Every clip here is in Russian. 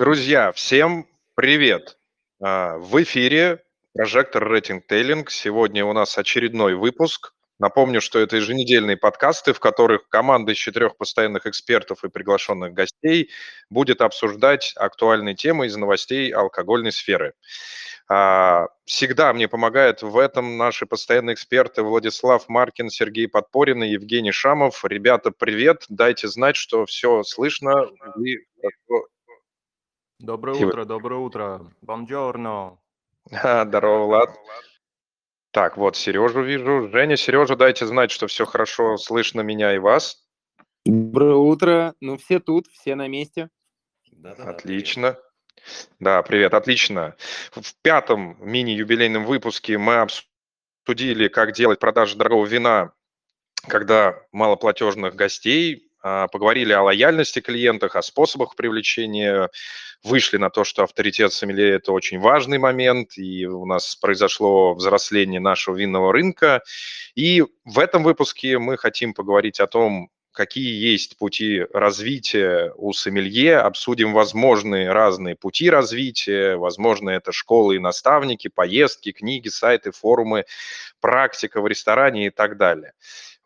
Друзья, всем привет! А, В эфире прожектор Рейтинг Тейлинг. Сегодня у нас очередной выпуск. Напомню, что это еженедельные подкасты, в которых команда из четырех постоянных экспертов и приглашенных гостей будет обсуждать актуальные темы из новостей алкогольной сферы. А, Всегда мне помогают в этом наши постоянные эксперты Владислав Маркин, Сергей Подпорин и Евгений Шамов. Ребята, привет! Дайте знать, что все слышно. и хорошо Доброе вы- утро, доброе утро. Бонджорно. А, Здорово, Влад. Так, вот Сережу вижу. Женя, Сережа, дайте знать, что все хорошо слышно меня и вас. Доброе утро. Ну, все тут, все на месте. Отлично. Да, привет, отлично. В пятом мини-юбилейном выпуске мы обсудили, как делать продажи дорогого вина, когда малоплатежных гостей, а, поговорили о лояльности клиентах, о способах привлечения, вышли на то, что авторитет сомелье – это очень важный момент, и у нас произошло взросление нашего винного рынка. И в этом выпуске мы хотим поговорить о том, какие есть пути развития у сомелье, обсудим возможные разные пути развития, возможно, это школы и наставники, поездки, книги, сайты, форумы, практика в ресторане и так далее.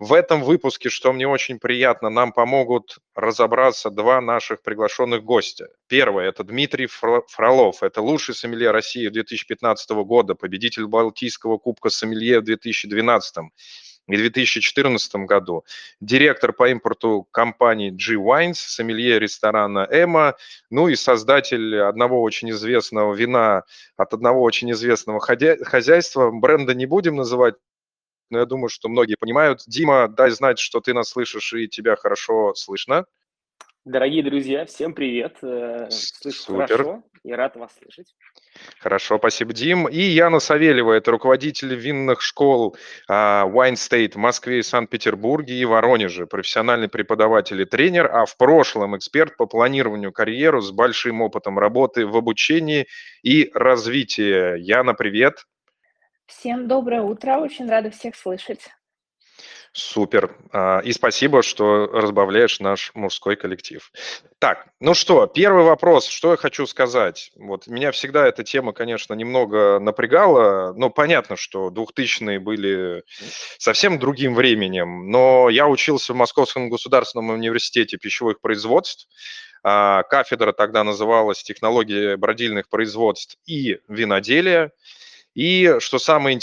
В этом выпуске, что мне очень приятно, нам помогут разобраться два наших приглашенных гостя. Первый – это Дмитрий Фро- Фролов, это лучший сомелье России 2015 года, победитель Балтийского кубка сомелье в 2012 и 2014 году, директор по импорту компании G-Wines, сомелье ресторана «Эма», ну и создатель одного очень известного вина от одного очень известного хозяйства. Бренда не будем называть, но я думаю, что многие понимают. Дима, дай знать, что ты нас слышишь и тебя хорошо слышно. Дорогие друзья, всем привет. Э, Слышу Супер. хорошо и рад вас слышать. Хорошо, спасибо, Дим. И Яна Савельева, это руководитель винных школ а, Wine State в Москве и Санкт-Петербурге и Воронеже, профессиональный преподаватель и тренер, а в прошлом эксперт по планированию карьеру с большим опытом работы в обучении и развитии. Яна, привет. Всем доброе утро, очень рада всех слышать. Супер. А, И спасибо, что разбавляешь наш мужской коллектив. Так, ну что, первый вопрос, что я хочу сказать. Вот меня всегда эта тема, конечно, немного напрягала, но понятно, что 2000-е были совсем другим временем, но я учился в Московском государственном университете пищевых производств, А, кафедра тогда называлась «Технология бродильных производств и виноделия», и что самое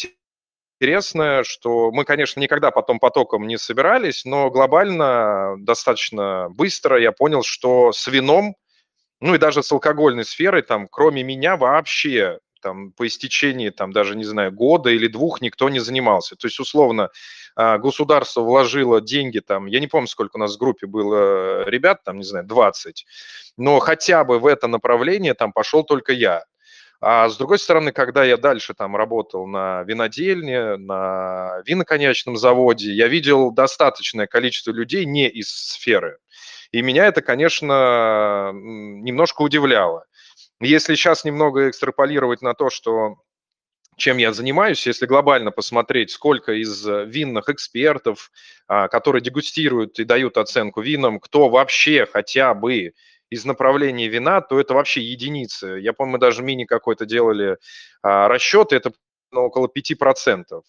интересное, что мы, конечно, никогда потом потоком не собирались, но глобально достаточно быстро я понял, что с вином, ну и даже с алкогольной сферой, там, кроме меня вообще там, по истечении, там, даже, не знаю, года или двух никто не занимался. То есть, условно, а, государство вложило деньги, там, я не помню, сколько у нас в группе было ребят, там, не знаю, 20, но хотя бы в это направление там пошел только я. А с другой стороны, когда я дальше там работал на винодельне, на виноконьячном заводе, я видел достаточное количество людей не из сферы. И меня это, конечно, немножко удивляло. Если сейчас немного экстраполировать на то, что чем я занимаюсь, если глобально посмотреть, сколько из э, винных экспертов, а, которые дегустируют и дают оценку винам, кто вообще хотя бы из направления вина, то это вообще единицы. Я помню, мы даже мини какой-то делали а, расчеты, это ну, около 5%.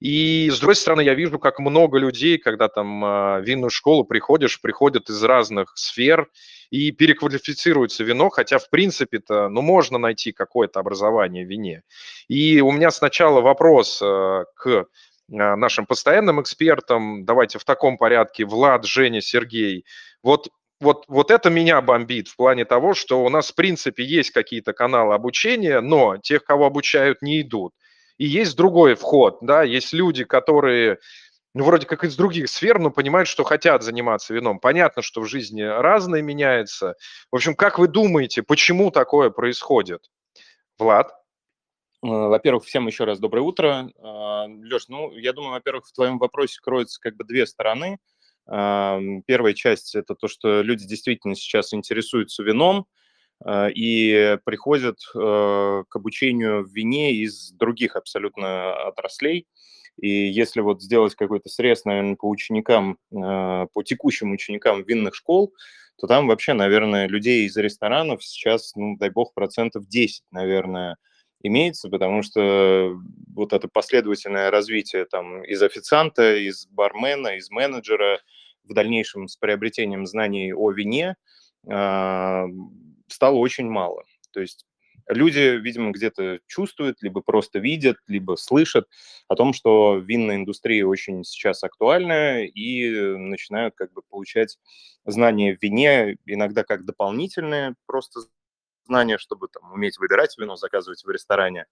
И с другой стороны, я вижу, как много людей, когда там а, в винную школу приходишь, приходят из разных сфер и переквалифицируются в вино, хотя в принципе-то, ну, можно найти какое-то образование в вине. И у меня сначала вопрос а, к а, нашим постоянным экспертам. Давайте в таком порядке. Влад, Женя, Сергей. Вот вот, вот это меня бомбит в плане того, что у нас, в принципе, есть какие-то каналы обучения, но тех, кого обучают, не идут. И есть другой вход, да, есть люди, которые, ну, вроде как из других сфер, но понимают, что хотят заниматься вином. Понятно, что в жизни разное меняется. В общем, как вы думаете, почему такое происходит? Влад? Э, Во-первых, всем еще раз доброе утро. Леш, ну, я думаю, во-первых, в твоем вопросе кроются как бы две стороны. Первая часть– это то, что люди действительно сейчас интересуются вином э, и приходят э, к обучению в вине из других абсолютно отраслей. И если вот сделать какой-то срез, наверное, по ученикам, э, по текущим ученикам винных школ, то там вообще, наверное, людей из ресторанов сейчас, ну, дай бог, процентов 10, наверное, имеется, потому что вот это последовательное развитие там из официанта, из бармена, из менеджера, в дальнейшем с приобретением знаний о вине э, стало очень мало. То есть люди, видимо, где-то чувствуют, либо просто видят, либо слышат о том, что винная индустрия очень сейчас актуальна и начинают как бы получать знания в вине, иногда как дополнительные просто знания, чтобы там, уметь выбирать вино, заказывать в ресторане.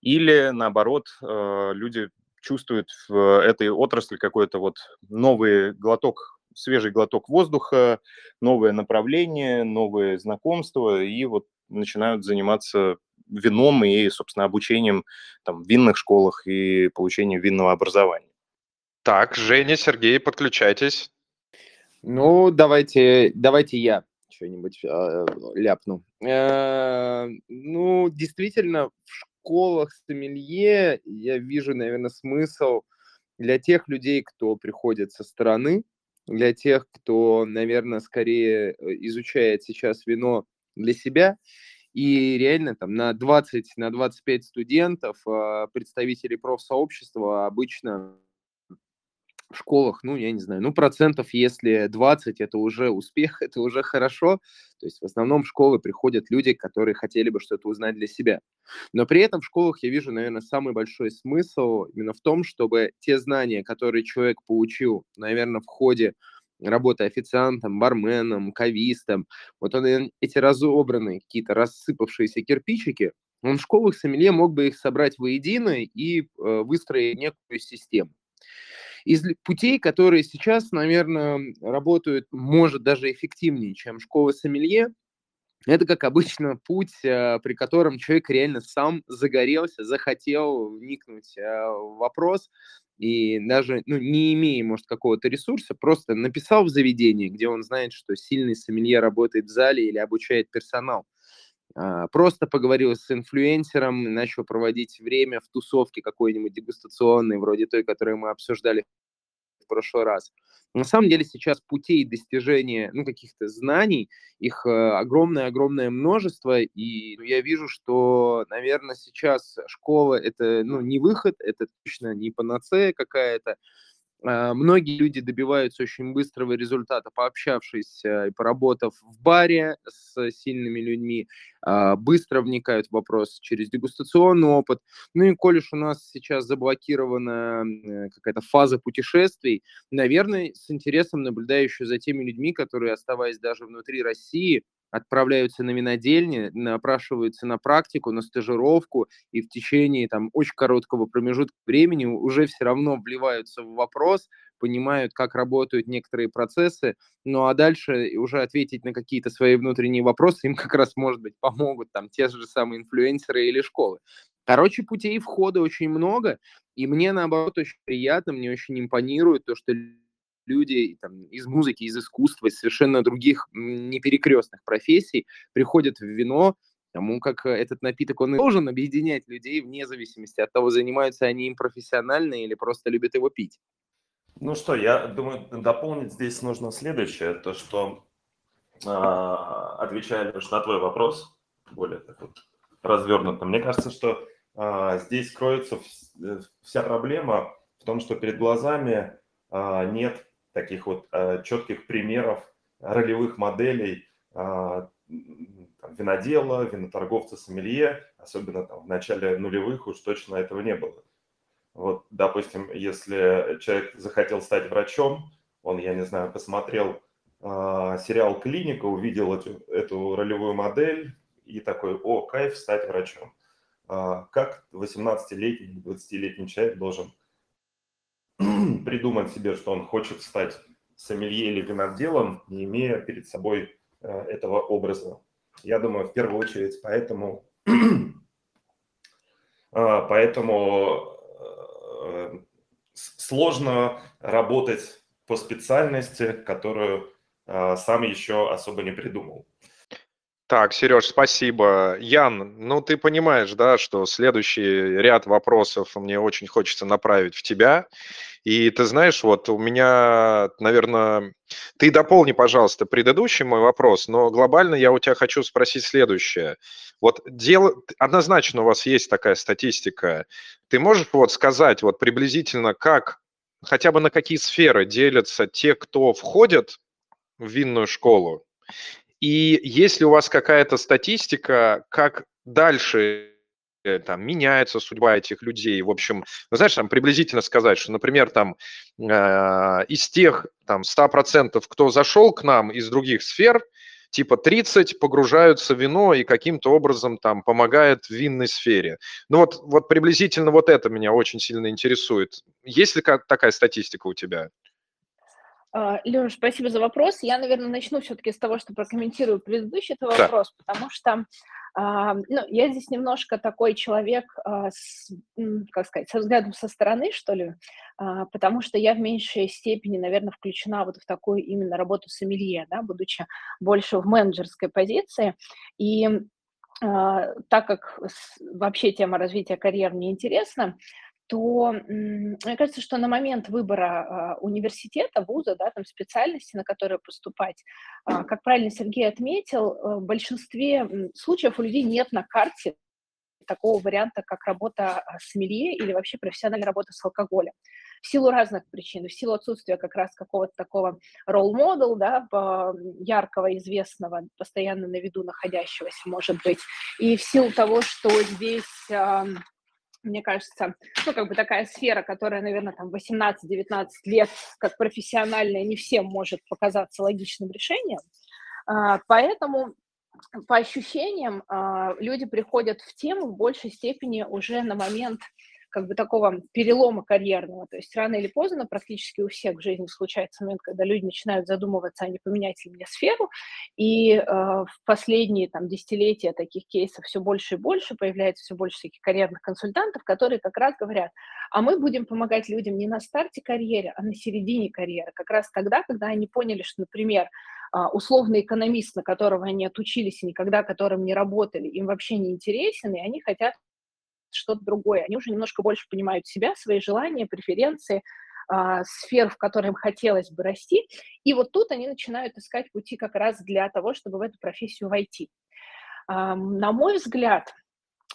Или, наоборот, э, люди чувствуют в этой отрасли какой-то вот новый глоток, свежий глоток воздуха, новое направление, новые знакомства, и вот начинают заниматься вином и, собственно, обучением там, в винных школах и получением винного образования. Так, Женя, Сергей, подключайтесь. Ну, давайте, давайте я что-нибудь э, ляпну. Э, ну, действительно, в школах сомелье я вижу, наверное, смысл для тех людей, кто приходит со стороны, для тех, кто, наверное, скорее э, изучает сейчас вино для себя. И реально там на 20, на 25 студентов э, представителей профсообщества обычно в школах, ну, я не знаю, ну, процентов, если 20, это уже успех, это уже хорошо. То есть в основном в школы приходят люди, которые хотели бы что-то узнать для себя. Но при этом в школах я вижу, наверное, самый большой смысл именно в том, чтобы те знания, которые человек получил, наверное, в ходе работы официантом, барменом, кавистом, вот он эти разобранные, какие-то рассыпавшиеся кирпичики, он в школах сомелье мог бы их собрать воедино и э, выстроить некую систему. Из путей, которые сейчас, наверное, работают, может, даже эффективнее, чем школа сомелье, это, как обычно, путь, э, при котором человек реально сам загорелся, захотел вникнуть э, в вопрос, и даже ну, не имея, может, какого-то ресурса, просто написал в заведении, где он знает, что сильный сомелье работает в зале или обучает персонал. А, просто поговорил с инфлюенсером, начал проводить время в тусовке какой-нибудь дегустационной, вроде той, которую мы обсуждали в прошлый раз. На самом деле сейчас путей достижения ну, каких-то знаний, их огромное-огромное множество, и ну, я вижу, что, наверное, сейчас школа – это ну, не выход, это точно не панацея какая-то, многие люди добиваются очень быстрого результата, пообщавшись и поработав в баре с сильными людьми, а, быстро вникают в вопрос через дегустационный опыт. Ну и коль уж у нас сейчас заблокирована э, какая-то фаза путешествий, наверное, с интересом наблюдаю еще за теми людьми, которые, оставаясь даже внутри России, отправляются на винодельни, напрашиваются на практику, на стажировку, и в течение там очень короткого промежутка времени уже все равно вливаются в вопрос, понимают, как работают некоторые процессы, ну а дальше уже ответить на какие-то свои внутренние вопросы им как раз, может быть, помогут там те же самые инфлюенсеры или школы. Короче, путей входа очень много, и мне, наоборот, очень приятно, мне очень импонирует то, что люди там, из музыки, из искусства, из совершенно других неперекрестных профессий приходят в вино, потому как э, этот напиток, он и должен объединять людей вне зависимости от того, занимаются они им профессионально или просто любят его пить. Ну что, я думаю, дополнить здесь нужно следующее, то что, э, отвечая лишь на твой вопрос, более так вот развернуто, мне кажется, что э, здесь кроется э, вся проблема в том, что перед глазами э, нет таких вот э, четких примеров ролевых моделей э, там, винодела, виноторговца, сомелье, особенно там, в начале нулевых уж точно этого не было. Вот, допустим, если человек захотел стать врачом, он, я не знаю, посмотрел э, сериал «Клиника», увидел эту, эту ролевую модель и такой, о, кайф, стать врачом. Э, как 18-летний, 20-летний человек должен придумать себе, что он хочет стать сомелье или виноделом, не имея перед собой э, этого образа. Я думаю, в первую очередь поэтому, а, поэтому э, сложно работать по специальности, которую а, сам еще особо не придумал. Так, Сереж, спасибо. Ян, ну ты понимаешь, да, что следующий ряд вопросов мне очень хочется направить в тебя. И ты знаешь, вот у меня, наверное, ты дополни, пожалуйста, предыдущий мой вопрос, но глобально я у тебя хочу спросить следующее. Вот дело, однозначно у вас есть такая статистика. Ты можешь вот сказать вот приблизительно, как, хотя бы на какие сферы делятся те, кто входят в винную школу, и есть ли у вас какая-то статистика, как дальше э, там меняется судьба этих людей? В общем, ну, знаешь, там приблизительно сказать, что, например, там э, из тех там 100%, кто зашел к нам из других сфер, типа 30 погружаются в вино и каким-то образом там помогает в винной сфере. Ну вот, вот приблизительно вот это меня очень сильно интересует. Есть ли как такая статистика у тебя? А, Леш, спасибо за вопрос. Я, наверное, начну все-таки с того, что прокомментирую предыдущий твой да. вопрос, потому что а, ну, я здесь немножко такой человек, а, с, как сказать, со взглядом со стороны, что ли, потому что я в меньшей степени, наверное, включена вот в такую именно работу с Эмилье, да, будучи больше в менеджерской позиции. И так как вообще тема развития карьер мне интересна, то мне кажется, что на момент выбора а, университета, вуза, да, там специальности, на которую поступать, а, как правильно Сергей отметил, э, в большинстве случаев у людей нет на карте такого варианта, как работа а, с мелье или вообще профессиональная работа с алкоголем. В силу разных причин, в силу отсутствия как раз какого-то такого ролл-модел, да, яркого, известного, постоянно на виду находящегося, может быть, и в силу того, что здесь мне кажется, ну, как бы такая сфера, которая, наверное, там 18-19 лет, как профессиональная, не всем может показаться логичным решением. А, поэтому по ощущениям а, люди приходят в тему в большей степени уже на момент как бы такого перелома карьерного. То есть рано или поздно практически у всех в жизни случается момент, когда люди начинают задумываться, а не поменять ли мне сферу. И э, в последние там, десятилетия таких кейсов все больше и больше, появляется все больше таких карьерных консультантов, которые как раз говорят, а мы будем помогать людям не на старте карьеры, а на середине карьеры. Как раз тогда, когда они поняли, что, например, а, условный экономист, на которого они отучились и никогда которым не работали, им вообще не интересен, и они хотят что-то другое. Они уже немножко больше понимают себя, свои желания, преференции, а, сфер, в которые им хотелось бы расти. И вот тут они начинают искать пути как раз для того, чтобы в эту профессию войти. А, на мой взгляд,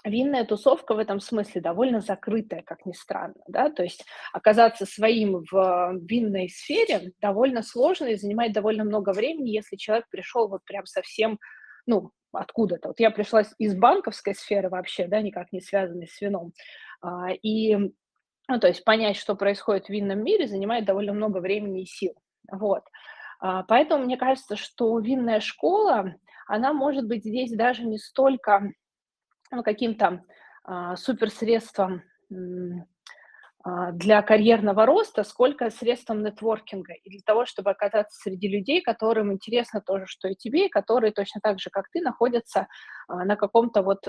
винная тусовка в этом смысле довольно закрытая, как ни странно, да, то есть оказаться своим в винной сфере довольно сложно и занимает довольно много времени, если человек пришел вот прям совсем, ну, откуда-то. Вот я пришла из банковской сферы вообще, да, никак не связанной с вином. А, и, ну, то есть понять, что происходит в винном мире, занимает довольно много времени и сил. Вот. А, поэтому мне кажется, что винная школа, она может быть здесь даже не столько ну, каким-то а, суперсредством для карьерного роста, сколько средством нетворкинга и для того, чтобы оказаться среди людей, которым интересно тоже, что и тебе, и которые точно так же, как ты, находятся а, на каком-то вот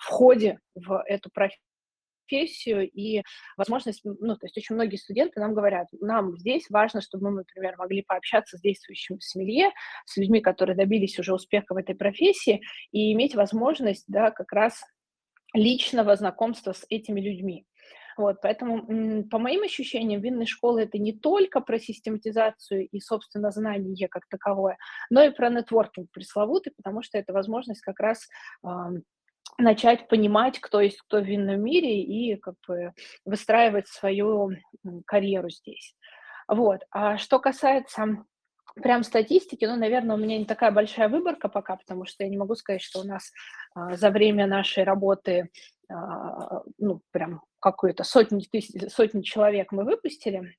входе в эту профессию и возможность, ну, то есть очень многие студенты нам говорят, нам здесь важно, чтобы мы, например, могли пообщаться с действующим сомелье, с людьми, которые добились уже успеха в этой профессии, и иметь возможность, да, как раз личного знакомства с этими людьми. Вот, поэтому, по моим ощущениям, винные школы это не только про систематизацию и, собственно, знание как таковое, но и про нетворкинг пресловутый, потому что это возможность как раз э, начать понимать, кто есть кто в винном мире и как бы выстраивать свою карьеру здесь. Вот. А что касается прям статистики, ну, наверное, у меня не такая большая выборка пока, потому что я не могу сказать, что у нас а, за время нашей работы, а, ну, прям какую-то сотни, тысяч, сотни человек мы выпустили.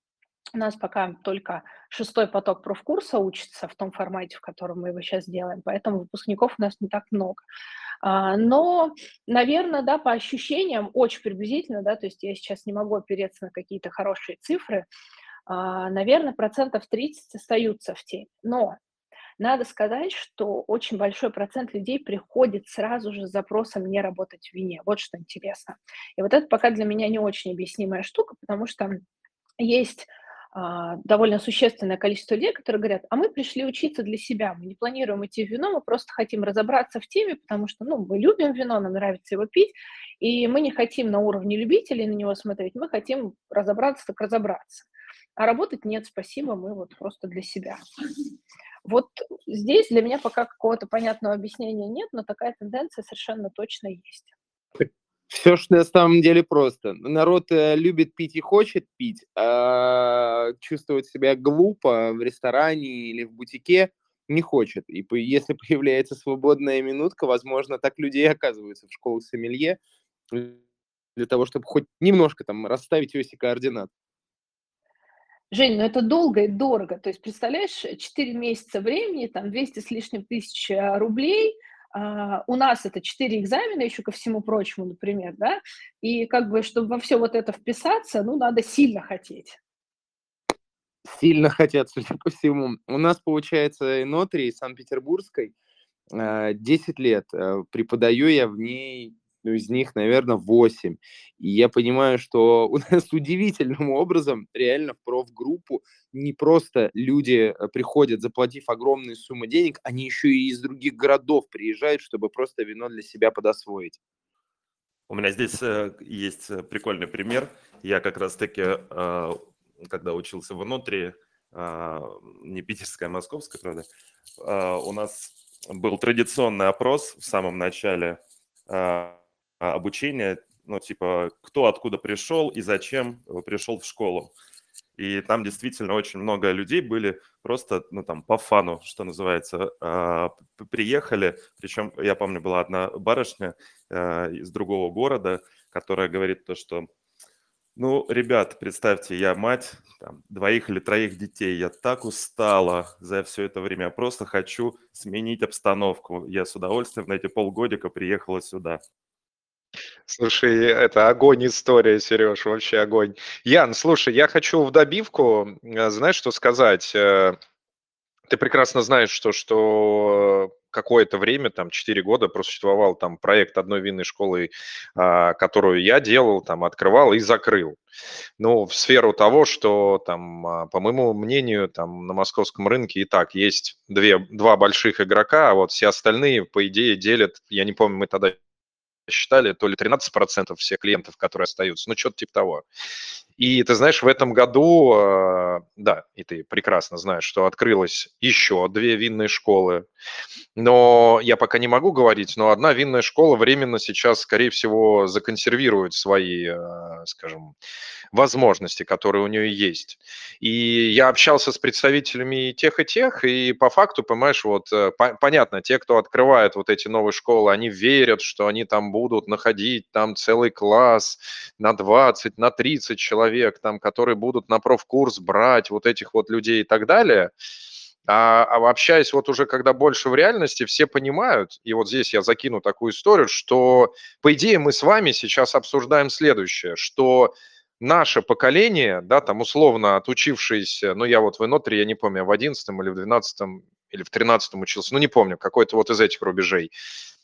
У нас пока только шестой поток профкурса учится в том формате, в котором мы его сейчас делаем, поэтому выпускников у нас не так много. А, но, наверное, да, по ощущениям, очень приблизительно, да, то есть я сейчас не могу опереться на какие-то хорошие цифры, а, наверное, процентов 30 остаются в теме. Но надо сказать, что очень большой процент людей приходит сразу же с запросом не работать в вине. Вот что интересно. И вот это пока для меня не очень объяснимая штука, потому что есть а, довольно существенное количество людей, которые говорят, а мы пришли учиться для себя, мы не планируем идти в вино, мы просто хотим разобраться в теме, потому что, ну, мы любим вино, нам нравится его пить, и мы не хотим на уровне любителей на него смотреть, мы хотим разобраться, так разобраться. А работать нет, спасибо, мы вот просто для себя. Вот здесь для меня пока какого-то понятного объяснения нет, но такая тенденция совершенно точно есть. Все что на самом деле просто. Народ э, любит пить и хочет пить, а чувствовать себя глупо в ресторане или в бутике не хочет. И если появляется свободная минутка, возможно, так люди и оказываются в школу сомелье для того, чтобы хоть немножко там расставить оси координат. Жень, ну это долго и дорого. То есть, представляешь, 4 месяца времени, там 200 с лишним тысяч э, рублей – Uh, у нас это четыре экзамена, еще ко всему прочему, например, да, и как бы, чтобы во все вот это вписаться, ну, надо сильно хотеть. Сильно хотят, судя по всему. У нас, получается, Инотри Санкт-Петербургской 10 э, лет. Э, преподаю я в ней ну, из них, наверное, 8. И я понимаю, что у нас удивительным образом реально в профгруппу не просто люди э, приходят, заплатив огромные суммы денег, они еще и из других городов приезжают, чтобы просто вино для себя подосвоить. У меня здесь э, есть э, прикольный пример. Я как раз-таки, когда учился в Инотре, э, не питерская, а московская, правда, у нас был традиционный опрос в самом начале обучение, ну, типа, кто откуда пришел и зачем пришел в школу. И там действительно очень много людей были просто, ну, там, по фану, что называется, а, приехали. Причем, я помню, была одна барышня а, из другого города, которая говорит то, что ну, ребят, представьте, я мать там, двоих или троих детей, я так устала за все это время, я просто хочу сменить обстановку. Я с удовольствием на эти полгодика приехала сюда. Слушай, это огонь история, Сереж, вообще огонь. Ян, слушай, я хочу в добивку, э, знаешь, что сказать? Э, ты прекрасно знаешь, что, что какое-то время, там, 4 года просуществовал там проект одной винной школы, а, которую я делал, там, открывал и закрыл. Ну, в сферу того, что там, а, по моему мнению, там на московском рынке и так есть две, два больших игрока, а вот все остальные, по идее, делят, я не помню, мы тогда считали то ли 13% всех клиентов, которые остаются, ну, что-то типа того. И ты знаешь, в этом году, э, да, и ты прекрасно знаешь, что открылось еще две винные школы, но я пока не могу говорить, но одна винная школа временно сейчас, скорее всего, законсервирует свои, э, скажем, возможности, которые у нее есть. И я общался с представителями тех и тех, и по факту, понимаешь, вот э, по- понятно, те, кто открывает вот эти новые школы, они верят, что они там будут находить там целый класс на 20, на 30 человек, там, которые будут на профкурс брать вот этих вот людей и так далее. А, а общаясь вот уже когда больше в реальности, все понимают, и вот здесь я закину такую историю, что, по идее, мы с вами сейчас обсуждаем следующее, что наше поколение, да, там условно отучившиеся, ну я вот в Инотре, я не помню, в 11 или в 12 или в 13 учился, ну не помню, какой-то вот из этих рубежей,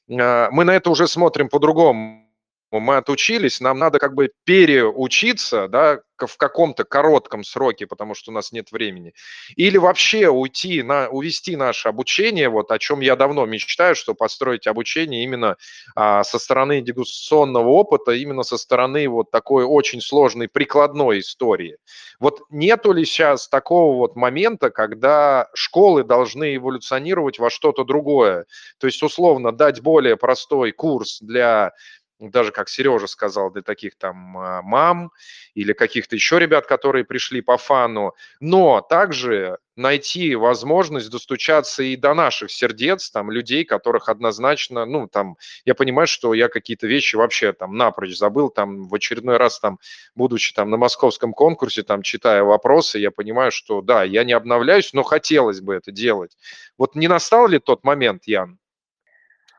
а, мы на это уже смотрим по-другому мы отучились, нам надо как бы переучиться, да, в каком-то коротком сроке, потому что у нас нет времени, или вообще уйти, на, увести наше обучение, вот о чем я давно мечтаю, что построить обучение именно а, со стороны дегустационного опыта, именно со стороны вот такой очень сложной прикладной истории. Вот нету ли сейчас такого вот момента, когда школы должны эволюционировать во что-то другое, то есть условно дать более простой курс для даже, как Сережа сказал, для таких там а, мам или каких-то еще ребят, которые пришли по фану, но также найти возможность достучаться и до наших сердец, там, людей, которых однозначно, ну, там, я понимаю, что я какие-то вещи вообще там напрочь забыл, там, в очередной раз, там, будучи там на московском конкурсе, там, читая вопросы, я понимаю, что, да, я не обновляюсь, но хотелось бы это делать. Вот не настал ли тот момент, Ян?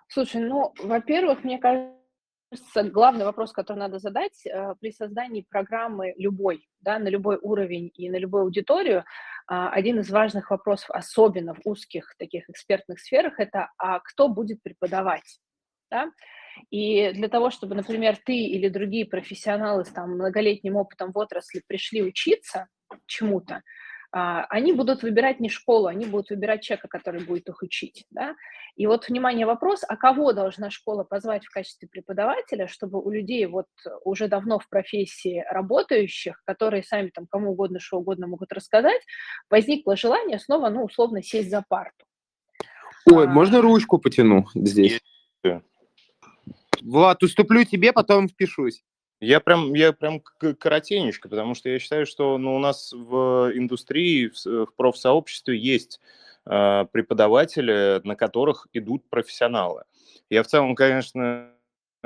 Слушай, ну, во-первых, мне кажется, кажется, главный вопрос, который надо задать э, при создании программы любой, да, на любой уровень и на любую аудиторию, а, один из важных вопросов, особенно в узких таких экспертных сферах, это а кто будет преподавать, да? И для того, чтобы, например, ты или другие профессионалы с там, многолетним опытом в отрасли пришли учиться, чему-то, они будут выбирать не школу, они будут выбирать человека, который будет их учить. Да? И вот, внимание, вопрос, а кого должна школа позвать в качестве преподавателя, чтобы у людей вот уже давно в профессии работающих, которые сами там кому угодно, что угодно могут рассказать, возникло желание снова, ну, условно, сесть за парту. Ой, а... можно ручку потяну здесь? Влад, уступлю тебе, потом впишусь. Я прям, я прям коротенечко, потому что я считаю, что ну, у нас в индустрии, в, в профсообществе есть э, преподаватели, на которых идут профессионалы. Я в целом, конечно,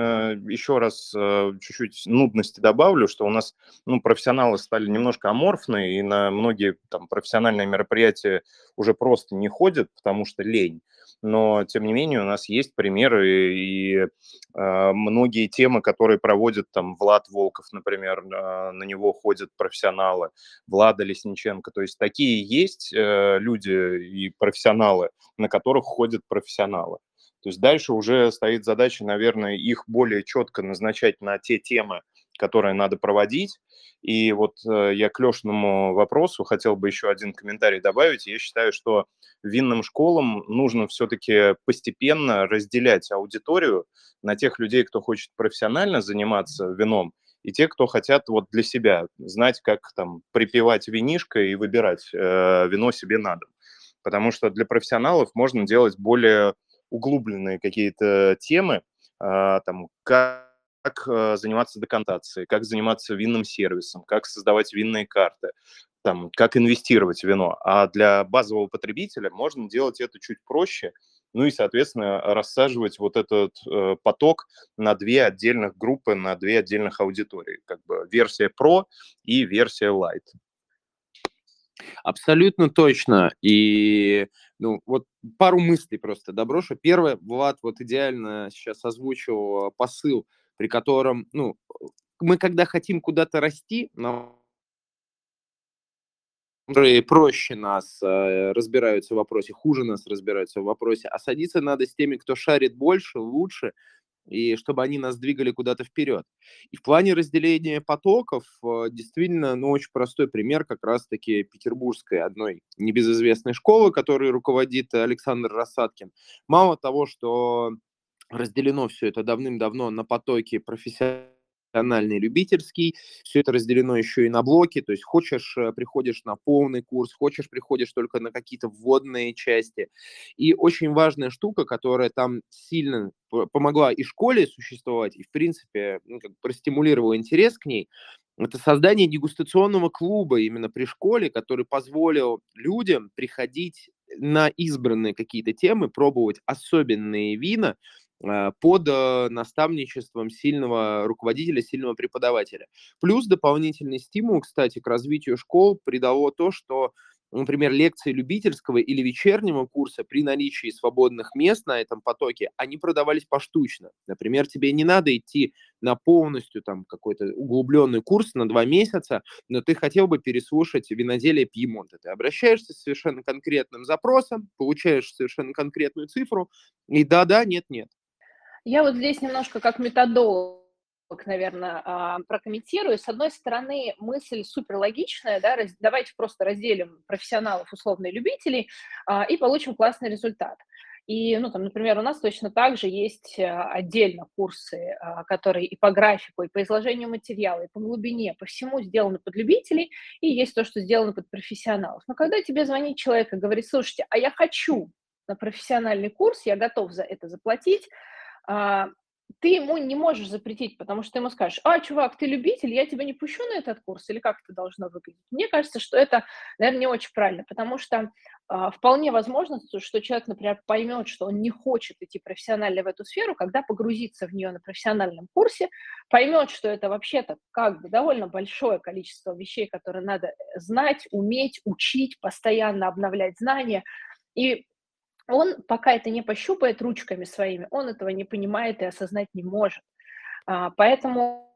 еще раз э, чуть-чуть нудности добавлю, что у нас ну, профессионалы стали немножко аморфны, и на многие там, профессиональные мероприятия уже просто не ходят, потому что лень но тем не менее у нас есть примеры и э, многие темы, которые проводит там Влад Волков, например, э, на него ходят профессионалы, Влада Лесниченко, то есть такие есть э, люди и профессионалы, на которых ходят профессионалы. То есть дальше уже стоит задача, наверное, их более четко назначать на те темы, которые надо проводить. И вот э, я к Лешному вопросу хотел бы еще один комментарий добавить. Я считаю, что винным школам нужно все-таки постепенно разделять аудиторию на тех людей, кто хочет профессионально заниматься вином, и те, кто хотят вот для себя знать, как там припивать винишко и выбирать э, вино себе на дом. Потому что для профессионалов можно делать более углубленные какие-то темы, э, там, как как э, заниматься декантацией, как заниматься винным сервисом, как создавать винные карты, там, как инвестировать в вино. А для базового потребителя можно делать это чуть проще, ну и, соответственно, рассаживать вот этот э, поток на две отдельных группы, на две отдельных аудитории, как бы версия Pro и версия Light. Абсолютно точно. И ну, вот пару мыслей просто доброшу. Первое, Влад вот идеально сейчас озвучил посыл – при котором, ну, мы когда хотим куда-то расти, нам которые проще нас э, разбираются в вопросе, хуже нас разбираются в вопросе, а садиться надо с теми, кто шарит больше, лучше, и чтобы они нас двигали куда-то вперед. И в плане разделения потоков э, действительно, ну, очень простой пример как раз-таки петербургской одной небезызвестной школы, которой руководит Александр Рассадкин. Мало того, что разделено все это давным-давно на потоки профессиональный, любительский, все это разделено еще и на блоки, то есть хочешь, э, приходишь на полный курс, хочешь, приходишь только на какие-то вводные части. И очень важная штука, которая там сильно помогла и школе существовать, и, в принципе, ну, как простимулировала интерес к ней, это создание дегустационного клуба именно при школе, который позволил людям приходить на избранные какие-то темы, пробовать особенные вина, под э, наставничеством сильного руководителя, сильного преподавателя. Плюс дополнительный стимул, кстати, к развитию школ придало то, что например, лекции любительского или вечернего курса при наличии свободных мест на этом потоке, они продавались поштучно. Например, тебе не надо идти на полностью там какой-то углубленный курс на два месяца, но ты хотел бы переслушать виноделие Пьемонта. Ты обращаешься с совершенно конкретным запросом, получаешь совершенно конкретную цифру, и да-да, нет-нет. Я вот здесь немножко как методолог наверное, а, прокомментирую. С одной стороны, мысль супер логичная, да, давайте просто разделим профессионалов, условно, любителей, а, и получим классный результат. И, ну, там, например, у нас точно так же есть а, отдельно курсы, которые и по графику, и по изложению материала, и по глубине, по всему сделаны под любителей, и есть то, что сделано под профессионалов. Но когда тебе звонит человек и говорит, слушайте, а я хочу на профессиональный курс, я готов за это заплатить, а, ты ему не можешь запретить, потому что ты ему скажешь, а, чувак, ты любитель, я тебя не пущу на этот курс, или как это должно выглядеть? Мне кажется, что это, наверное, не очень правильно, потому что а, вполне возможно, что человек, например, поймет, что он не хочет идти профессионально в эту сферу, когда погрузится в нее на профессиональном курсе, поймет, что это вообще-то как бы довольно большое количество вещей, которые надо знать, уметь, учить, постоянно обновлять знания, и он пока это не пощупает ручками своими, он этого не понимает и осознать не может. А, поэтому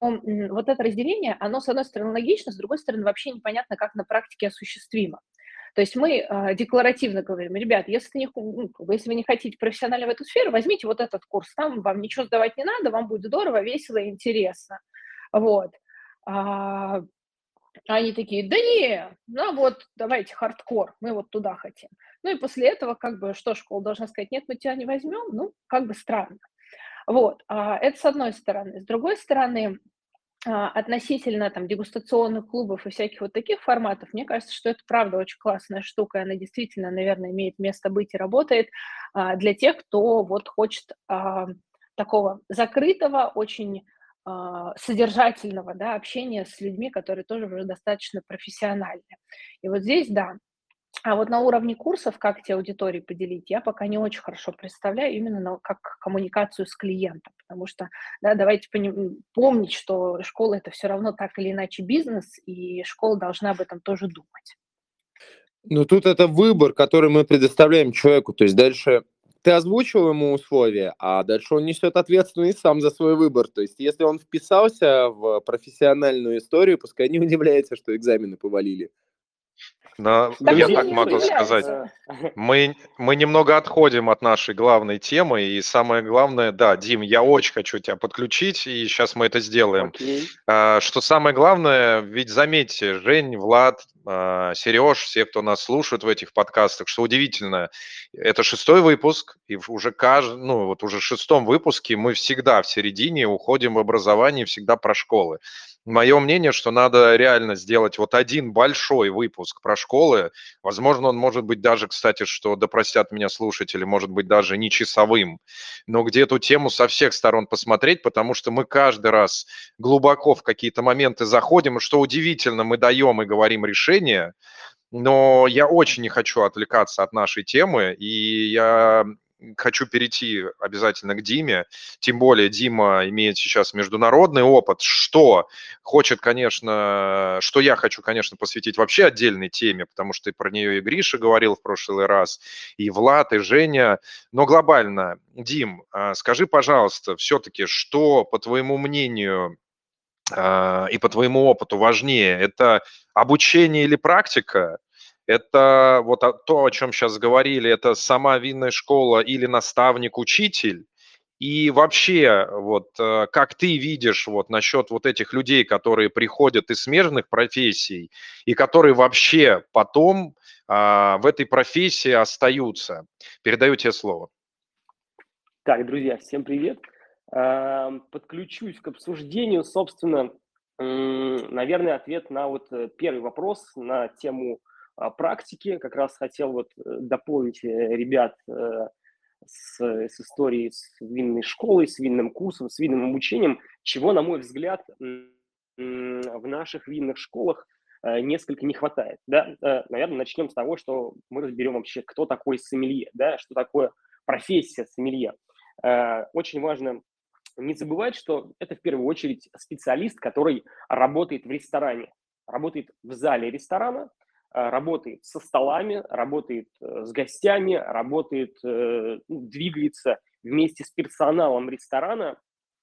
вот это разделение, оно, с одной стороны, логично, с другой стороны, вообще непонятно, как на практике осуществимо. То есть мы э, декларативно говорим, ребят, если, не, ну, если вы не хотите профессионально в эту сферу, возьмите вот этот курс, там вам ничего сдавать не надо, вам будет здорово, весело и интересно. Вот. А, А они такие, да не, ну вот, давайте хардкор, мы вот туда хотим. Ну и после этого, как бы, что школа должна сказать, нет, мы тебя не возьмем, ну, как бы странно. Вот, а, это с одной стороны. С другой стороны, а, относительно там дегустационных клубов и всяких вот таких форматов, мне кажется, что это правда очень классная штука, она действительно, наверное, имеет место быть и работает а, для тех, кто вот хочет такого закрытого, очень содержательного да, общения с людьми, которые тоже уже достаточно профессиональны. И вот здесь, да, а вот на уровне курсов, как эти аудитории поделить, я пока не очень хорошо представляю именно на, как коммуникацию с клиентом, потому что, да, давайте поним, помнить, что школа это все равно так или иначе бизнес, и школа должна об этом тоже думать. Ну, тут это выбор, который мы предоставляем человеку, то есть дальше ты озвучил ему условия, а дальше он несет ответственность сам за свой выбор. То есть, если он вписался в профессиональную историю, пускай не удивляется, что экзамены повалили. Но так я так могу сказать. Мы, мы немного отходим от нашей главной темы, и самое главное, да, Дим, я очень хочу тебя подключить, и сейчас мы это сделаем. Okay. А, что самое главное, ведь заметьте, Жень, Влад, а, Сереж, все, кто нас слушает в этих подкастах, что удивительно, это шестой выпуск, и уже каждый, ну вот уже в шестом выпуске мы всегда в середине уходим в образование, всегда про школы. Мое мнение, что надо реально сделать вот один большой выпуск про школы. Возможно, он может быть даже, кстати, что да простят меня слушатели, может быть даже не часовым, но где эту тему со всех сторон посмотреть, потому что мы каждый раз глубоко в какие-то моменты заходим, что удивительно, мы даем и говорим решение, но я очень не хочу отвлекаться от нашей темы, и я хочу перейти обязательно к Диме, тем более Дима имеет сейчас международный опыт, что хочет, конечно, что я хочу, конечно, посвятить вообще отдельной теме, потому что и про нее и Гриша говорил в прошлый раз, и Влад, и Женя, но глобально, Дим, а, скажи, пожалуйста, все-таки, что, по твоему мнению, а, и по твоему опыту важнее, это обучение или практика, это вот то, о чем сейчас говорили, это сама винная школа или наставник-учитель, и вообще, вот э, как ты видишь вот насчет вот этих людей, которые приходят из смежных профессий и которые вообще потом а, в этой профессии остаются? Передаю тебе слово. Так, друзья, всем привет. Подключусь к обсуждению, собственно, наверное, ответ на вот э, первый вопрос на тему практики. Как раз хотел вот э, дополнить э, ребят э, с, с историей с винной школой, с винным курсом, с винным обучением, чего, на мой взгляд, в наших винных школах несколько не хватает. Да? Наверное, начнем с того, что мы разберем вообще, кто такой сомелье, да? что такое профессия сомелье. Очень важно не забывать, что это в первую очередь специалист, который работает в ресторане, работает в зале ресторана, работает со столами, работает э, с гостями, работает, э, ну, двигается вместе с персоналом ресторана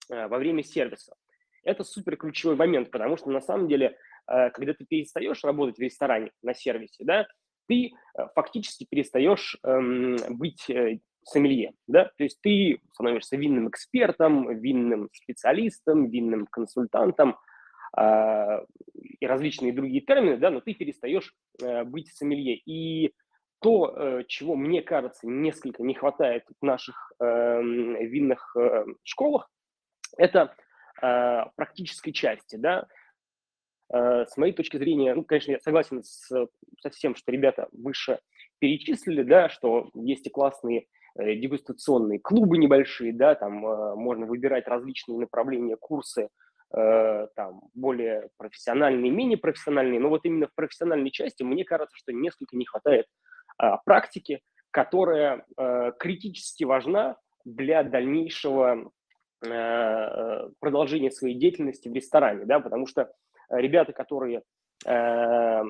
во время сервиса. Это супер ключевой момент, потому что на самом деле, когда ты перестаешь работать в ресторане на сервисе, да, ты фактически перестаешь эм, быть сомелье, да, то есть ты становишься винным экспертом, винным специалистом, винным консультантом, и различные другие термины, да, но ты перестаешь э, быть сомелье. И то, э, чего, мне кажется, несколько не хватает в наших эм, винных э, школах, это практической части, да, с моей точки зрения, ну, конечно, я согласен с, со всем, что ребята выше перечислили, да, что есть и классные дегустационные клубы небольшие, да, там можно выбирать различные направления, курсы, Э, там, более профессиональные, менее профессиональные, но вот именно в профессиональной части мне кажется, что несколько не хватает а, практики, которая а, критически важна для дальнейшего а, продолжения своей деятельности в ресторане, да, потому что ребята, которые а,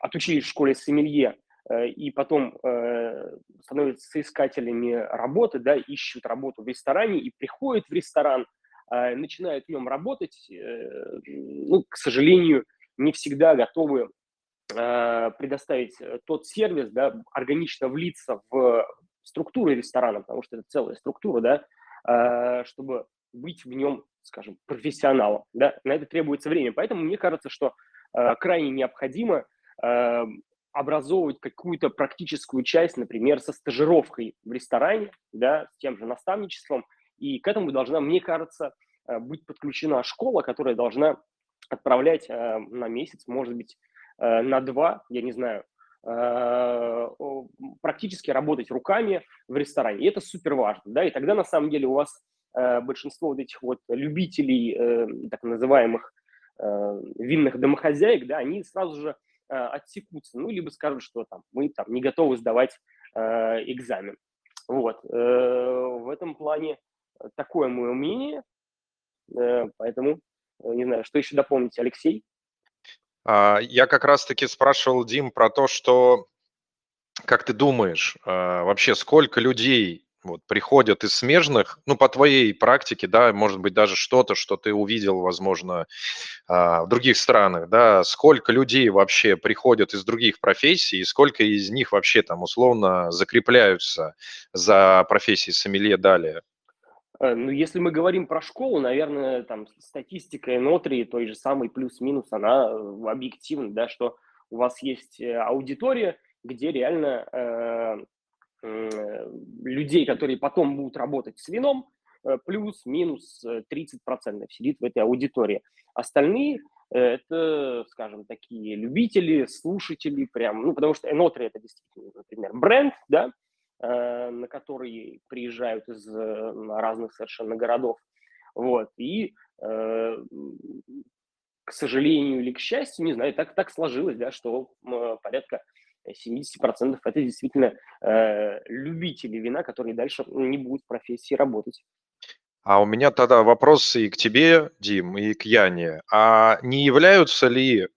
отучились в школе сомелье и потом э, становятся соискателями работы, да, ищут работу в ресторане и приходят в ресторан, начинают в нем работать, э, ну, к сожалению, не всегда готовы а, предоставить э, тот сервис, да, органично влиться в структуру ресторана, потому что это целая структура, да, а, чтобы быть в нем, скажем, профессионалом. Да? На это требуется время. Поэтому мне кажется, что крайне необходимо образовывать какую-то практическую часть, например, со стажировкой в ресторане, да, с тем же наставничеством. И к этому должна, мне кажется, э, быть подключена школа, которая должна отправлять э, на месяц, может быть, э, на два, я не знаю, практически работать руками в ресторане. И это супер важно, да, и тогда на самом деле у вас большинство вот этих вот любителей, так называемых винных домохозяек, да, они сразу же отсекутся, ну, либо скажут, что там мы там не готовы сдавать экзамен. Вот. В этом плане такое мое мнение, э, поэтому э, не знаю, что еще дополнить, Алексей? А, я как раз-таки спрашивал, Дим, про то, что, как ты думаешь, вообще сколько людей вот, приходят из смежных, ну, по твоей практике, да, может быть, даже что-то, что ты увидел, возможно, а, в других странах, да, сколько людей вообще приходят из других профессий, и сколько из них вообще там условно закрепляются за профессией сомелье далее? Э, ну, если мы говорим про школу, наверное, там статистика Энотри, той же самой плюс-минус, она э, объективна, да, что у вас есть э, аудитория, где реально Э, людей, которые потом будут работать с вином, э, плюс-минус 30% сидит в этой аудитории. Остальные э, это, скажем, такие любители, слушатели, прям, ну, потому что Энотри это действительно, например, бренд, да, на который приезжают из разных совершенно городов, вот, и, к сожалению или к счастью, не знаю, так, так сложилось, да, что порядка 70% это действительно э, любители вина, которые дальше не будут в профессии работать. А у меня тогда вопрос и к тебе, Дим, и к Яне. А не являются ли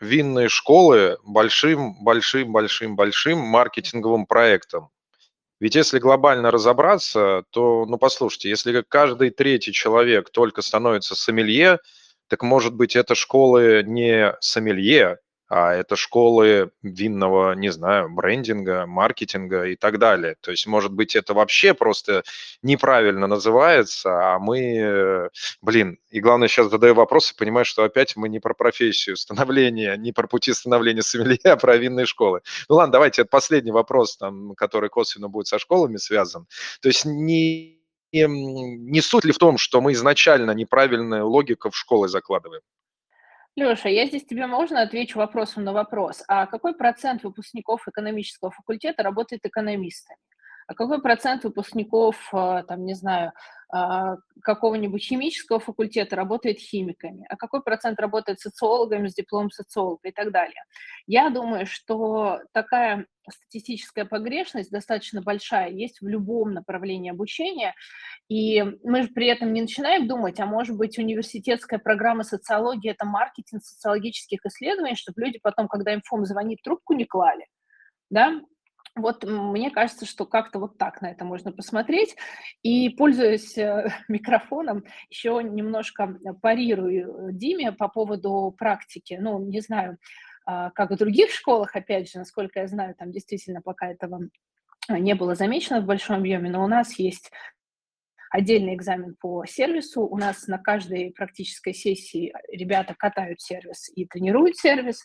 винные школы большим, большим, большим, большим маркетинговым проектом? Ведь если глобально разобраться, то, ну послушайте, если каждый третий человек только становится сомелье, так может быть это школы не сомелье, а это школы винного, не знаю, брендинга, маркетинга и так далее. То есть, может быть, это вообще просто неправильно называется, а мы, блин, и главное, сейчас задаю вопрос и понимаю, что опять мы не про профессию становления, не про пути становления сомелье, а про винные школы. Ну ладно, давайте, это последний вопрос, там, который косвенно будет со школами связан. То есть не не суть ли в том, что мы изначально неправильную логику в школы закладываем? Леша, я здесь тебе можно отвечу вопросом на вопрос. А какой процент выпускников экономического факультета работает экономистами? А какой процент выпускников, а, там, не знаю, а, какого-нибудь химического факультета работает химиками, а какой процент работает социологами с дипломом социолога и так далее. Я думаю, что такая статистическая погрешность достаточно большая есть в любом направлении обучения, и мы же при этом не начинаем думать, а может быть университетская программа социологии – это маркетинг социологических исследований, чтобы люди потом, когда им ФОМ звонит, трубку не клали, да, вот мне кажется, что как-то вот так на это можно посмотреть. И, пользуясь э, микрофоном, еще немножко парирую э, Диме по поводу практики. Ну, не знаю, а, как в других школах, опять же, насколько я знаю, там действительно пока этого не было замечено в большом объеме, но у нас есть отдельный экзамен по сервису. У нас на каждой практической сессии ребята катают сервис и тренируют сервис.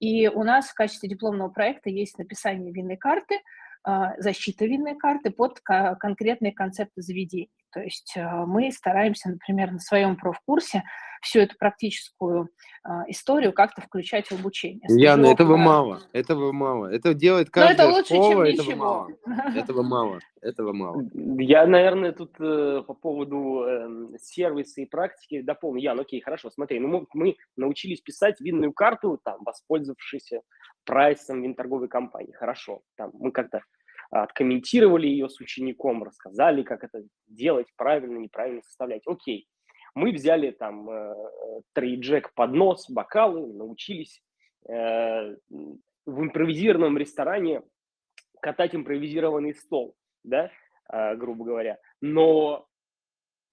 И у нас в качестве дипломного проекта есть написание винной карты, а, защита винной карты под конкретные концепты заведений. То есть а, мы стараемся, например, на своем профкурсе всю эту практическую а, историю как-то включать в обучение. Яна, этого мало, этого мало. Это делает каждая Но это лучше, школа, чем этого ничего. мало. Этого мало, этого мало. Я, наверное, тут э, по поводу э, сервиса и практики дополню. Ян, окей, хорошо, смотри, ну мы, мы научились писать винную карту, там, воспользовавшись прайсом винторговой компании. Хорошо, там мы как-то откомментировали ее с учеником, рассказали, как это делать правильно, неправильно составлять. Окей, мы взяли там э, трейджек, поднос, бокалы, научились э, в импровизированном ресторане катать импровизированный стол, да, э, грубо говоря. Но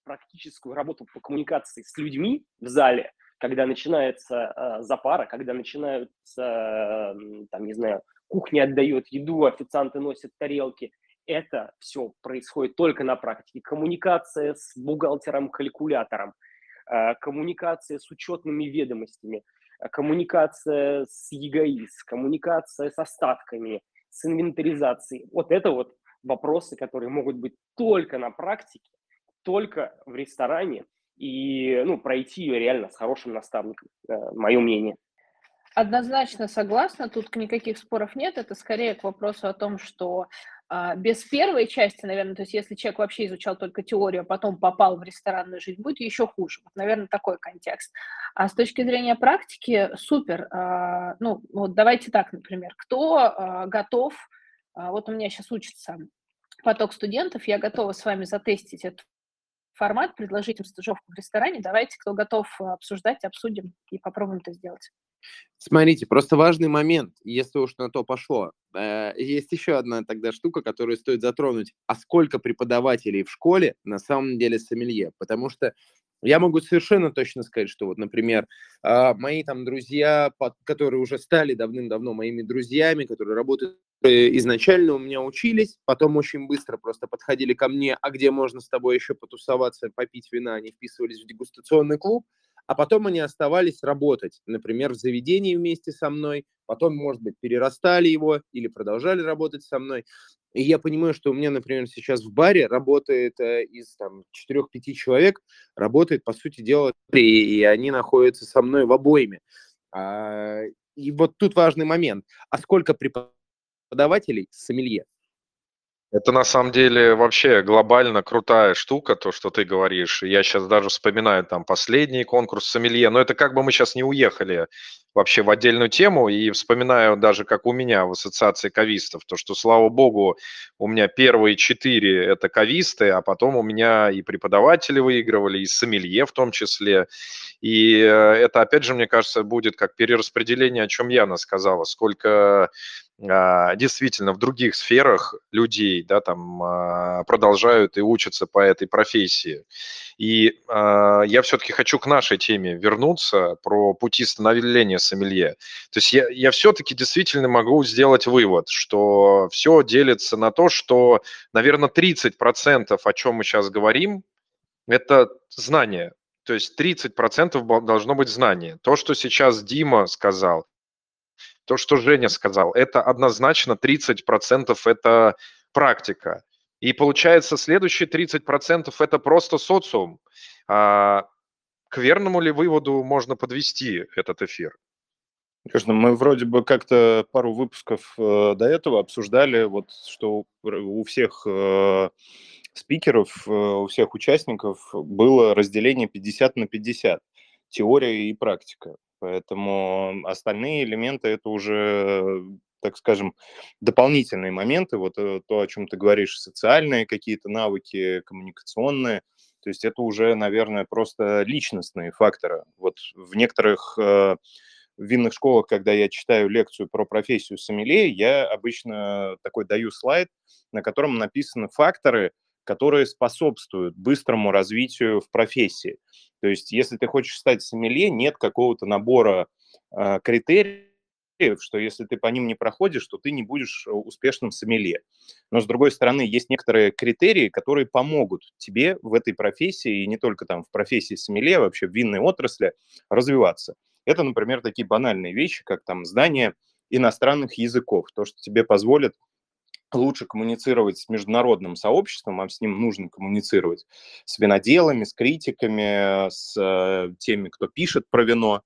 практическую работу по коммуникации с людьми в зале, когда начинается запара, когда начинаются, там, не знаю, кухня отдает еду, официанты носят тарелки, это все происходит только на практике. Коммуникация с бухгалтером-калькулятором, э, коммуникация с учетными ведомостями, э, коммуникация с ЕГАИС, коммуникация с остатками, с инвентаризацией. Вот это вот вопросы, которые могут быть только на практике, только в ресторане и ну, пройти ее реально с хорошим наставником, э, мое мнение. Однозначно согласна, тут никаких споров нет. Это скорее к вопросу о том, что а, без первой части, наверное, то есть если человек вообще изучал только теорию, а потом попал в ресторанную жизнь, будет еще хуже. Вот, наверное, такой контекст. А с точки зрения практики, супер. А, ну, вот давайте так, например, кто а, готов, вот у меня сейчас учится поток студентов, я готова с вами затестить этот формат, предложить им стажировку в ресторане. Давайте, кто готов обсуждать, обсудим и попробуем это сделать. Смотрите, просто важный момент, если уж на то пошло. Э, есть еще одна тогда штука, которую стоит затронуть. А сколько преподавателей в школе на самом деле сомелье? Потому что я могу совершенно точно сказать, что вот, например, а, мои там друзья, которые уже стали давным-давно моими друзьями, которые работают э, изначально у меня учились, потом очень быстро просто подходили ко мне, а где можно с тобой еще потусоваться, попить вина, они вписывались в дегустационный клуб, а потом они оставались работать, например, в заведении вместе со мной, потом, может быть, перерастали его или продолжали работать со мной. И я понимаю, что у меня, например, сейчас в баре работает э, из там 4-5 человек, работает, по сути дела, три, и они находятся со мной в обойме. А, и вот тут важный момент. А сколько преподавателей сомелье? Это на самом деле вообще глобально крутая штука, то, что ты говоришь. Я сейчас даже вспоминаю там последний конкурс сомелье, но это как бы мы сейчас не уехали вообще в отдельную тему, и вспоминаю даже, как у меня в ассоциации кавистов, то, что, слава богу, у меня первые четыре – это кависты, а потом у меня и преподаватели выигрывали, и сомелье в том числе. И э, это, опять же, мне кажется, будет как перераспределение, о чем Яна сказала, сколько а, действительно в других сферах людей да, там, а, продолжают и учатся по этой профессии. И э, я все-таки хочу к нашей теме вернуться про пути становления сомелье. То есть я, я все-таки действительно могу сделать вывод, что все делится на то, что, наверное, 30% о чем мы сейчас говорим, это знание. То есть 30% должно быть знание. То, что сейчас Дима сказал, то, что Женя сказал, это однозначно 30% это практика. И получается, следующие 30% это просто социум. А к верному ли выводу можно подвести этот эфир? Конечно, мы вроде бы как-то пару выпусков э, до этого обсуждали, вот, что у всех э, спикеров, э, у всех участников было разделение 50 на 50, теория и практика. Поэтому остальные элементы это уже, так скажем, дополнительные моменты, вот э, то, о чем ты говоришь, социальные какие-то навыки, коммуникационные, то есть это уже, наверное, просто личностные факторы. Вот в некоторых э, винных школах, когда я читаю лекцию про профессию сомелье, я обычно такой даю слайд, на котором написаны факторы, которые способствуют быстрому развитию в профессии. То есть, если ты хочешь стать сомелье, нет какого-то набора э, критериев, что если ты по ним не проходишь, то ты не будешь э, успешным сомелье. Но, с другой стороны, есть некоторые критерии, которые помогут тебе в этой профессии, и не только там в профессии сомелье, а вообще в винной отрасли, развиваться. Это, например, такие банальные вещи, как там знание иностранных языков, то, что тебе позволит лучше коммуницировать с международным сообществом, а с ним нужно коммуницировать, с виноделами, с критиками, с э, теми, кто пишет про вино,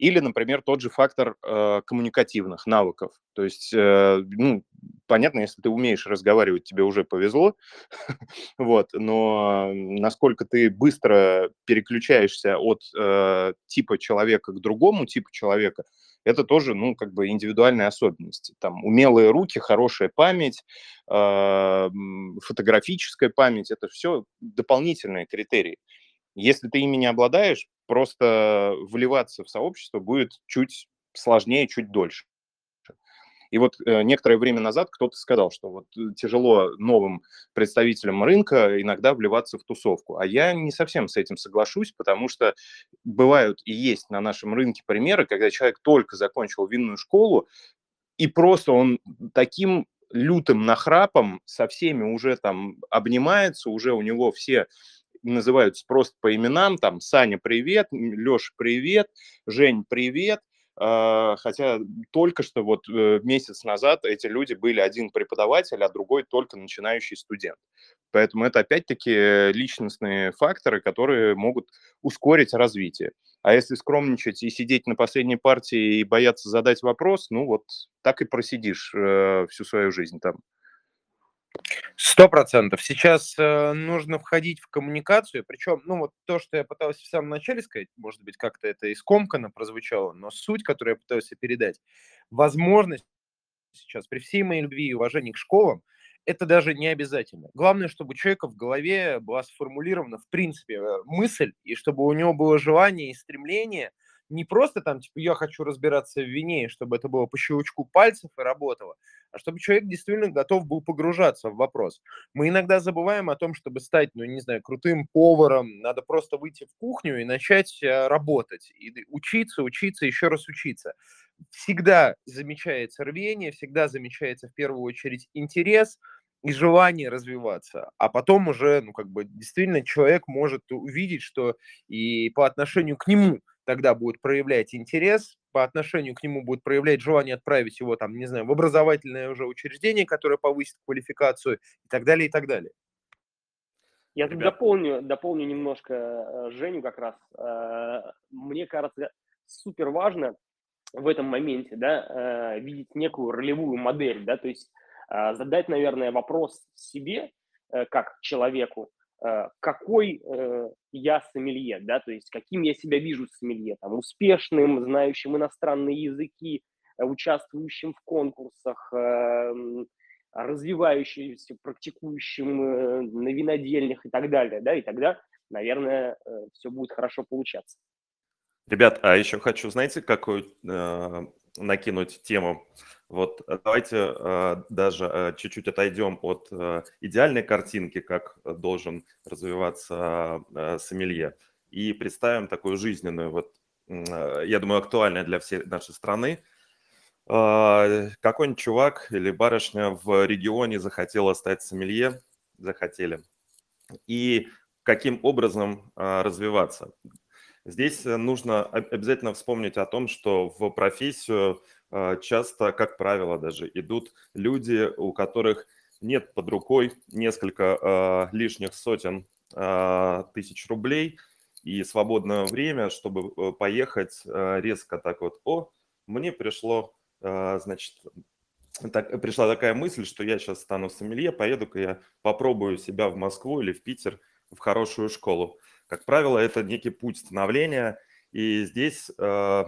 или, например, тот же фактор э, коммуникативных навыков. То есть, э, ну, понятно, если ты умеешь разговаривать, тебе уже повезло, вот, но насколько ты быстро переключаешься от э, типа человека к другому типу человека, это тоже, ну, как бы индивидуальные особенности. Там умелые руки, хорошая память, э, фотографическая память, это все дополнительные критерии. Если ты ими не обладаешь, просто вливаться в сообщество будет чуть сложнее, чуть дольше. И вот э, некоторое время назад кто-то сказал, что вот э, тяжело новым представителям рынка иногда вливаться в тусовку. А я не совсем с этим соглашусь, потому что бывают и есть на нашем рынке примеры, когда человек только закончил винную школу, и просто он таким лютым нахрапом со всеми уже там обнимается, уже у него все называются просто по именам, там, Саня, привет, Леша, привет, Жень, привет, а, хотя только что вот э, месяц назад эти люди были один преподаватель, а другой только начинающий студент. Поэтому это опять-таки личностные факторы, которые могут ускорить развитие. А если скромничать и сидеть на последней партии и бояться задать вопрос, ну вот так и просидишь э, всю свою жизнь там. Сто процентов. Сейчас э, нужно входить в коммуникацию, причем, ну вот то, что я пытался в самом начале сказать, может быть, как-то это искомканно прозвучало, но суть, которую я пытался передать, возможность сейчас при всей моей любви и уважении к школам, это даже не обязательно. Главное, чтобы у человека в голове была сформулирована, в принципе, э, мысль, и чтобы у него было желание и стремление – не просто там, типа, я хочу разбираться в вине, чтобы это было по щелчку пальцев и работало, а чтобы человек действительно готов был погружаться в вопрос. Мы иногда забываем о том, чтобы стать, ну, не знаю, крутым поваром, надо просто выйти в кухню и начать э, работать, и учиться, учиться, еще раз учиться. Всегда замечается рвение, всегда замечается в первую очередь интерес, и желание развиваться, а потом уже, ну, как бы, действительно человек может увидеть, что и по отношению к нему тогда будет проявлять интерес, по отношению к нему будет проявлять желание отправить его там, не знаю, в образовательное уже учреждение, которое повысит квалификацию и так далее, и так далее. Я тут дополню, дополню немножко э, Женю как раз. Э, мне кажется, супер важно в этом моменте, да, э, видеть некую ролевую модель, да, то есть задать, наверное, вопрос себе, как человеку, какой э, я сомелье, да, то есть каким я себя вижу сомелье, там, успешным, знающим иностранные языки, э, участвующим в конкурсах, эм, развивающимся, практикующим на винодельнях и так далее, да, и тогда, наверное, все будет хорошо получаться. Ребят, а еще хочу, знаете, какую э, накинуть тему? Вот э, давайте э, даже э, чуть-чуть отойдем от э, идеальной картинки, как должен развиваться э, сомелье, и представим такую жизненную, вот, э, я думаю, актуальную для всей нашей страны. Э, какой-нибудь чувак или барышня в регионе захотела стать сомелье, захотели, и каким образом э, развиваться. Здесь э, нужно обязательно вспомнить о том, что в профессию э, часто, как правило, даже идут люди, у которых нет под рукой несколько э, лишних сотен тысяч рублей и свободное время, чтобы поехать резко так вот, о, мне пришло, значит, так, пришла такая мысль, что я сейчас стану сомелье, поеду-ка я попробую себя в Москву или в Питер в хорошую школу. Как правило, это некий путь становления, и здесь э,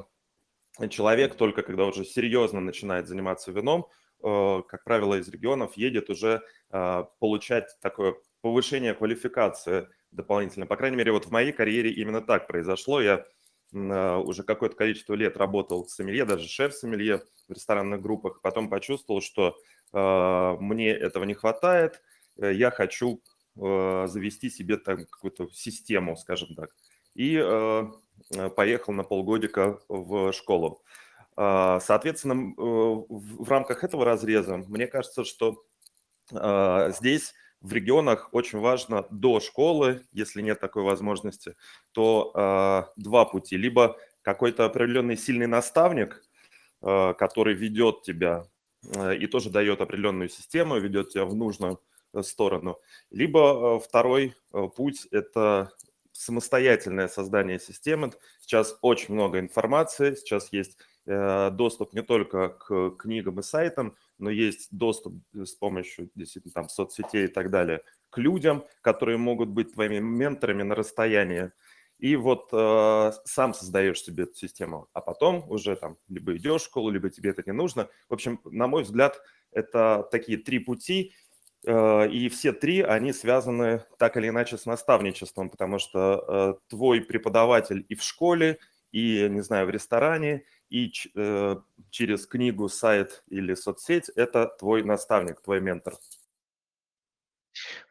человек только когда уже серьезно начинает заниматься вином, э, как правило, из регионов едет уже э, получать такое повышение квалификации дополнительно. По крайней мере, вот в моей карьере именно так произошло. Я э, уже какое-то количество лет работал в сомелье, даже шеф-сомелье в ресторанных группах. Потом почувствовал, что э, мне этого не хватает. Э, я хочу завести себе там какую-то систему, скажем так. И э, э, поехал на полгодика в школу. А, соответственно, в рамках этого разреза, мне кажется, что здесь в регионах очень важно до школы, если нет такой возможности, то два пути. Либо какой-то определенный сильный наставник, который ведет тебя и тоже дает определенную систему, ведет тебя в нужную сторону. Либо э, второй э, путь – это самостоятельное создание системы. Сейчас очень много информации, сейчас есть э, доступ не только к книгам и сайтам, но есть доступ с помощью действительно там соцсетей и так далее к людям, которые могут быть твоими менторами на расстоянии. И вот э, сам создаешь себе эту систему, а потом уже там либо идешь в школу, либо тебе это не нужно. В общем, на мой взгляд, это такие три пути, Э, и все три, они связаны так или иначе с наставничеством, потому что э, твой преподаватель и в школе, и, не знаю, в ресторане, и э, через книгу, сайт или соцсеть – это твой наставник, твой ментор.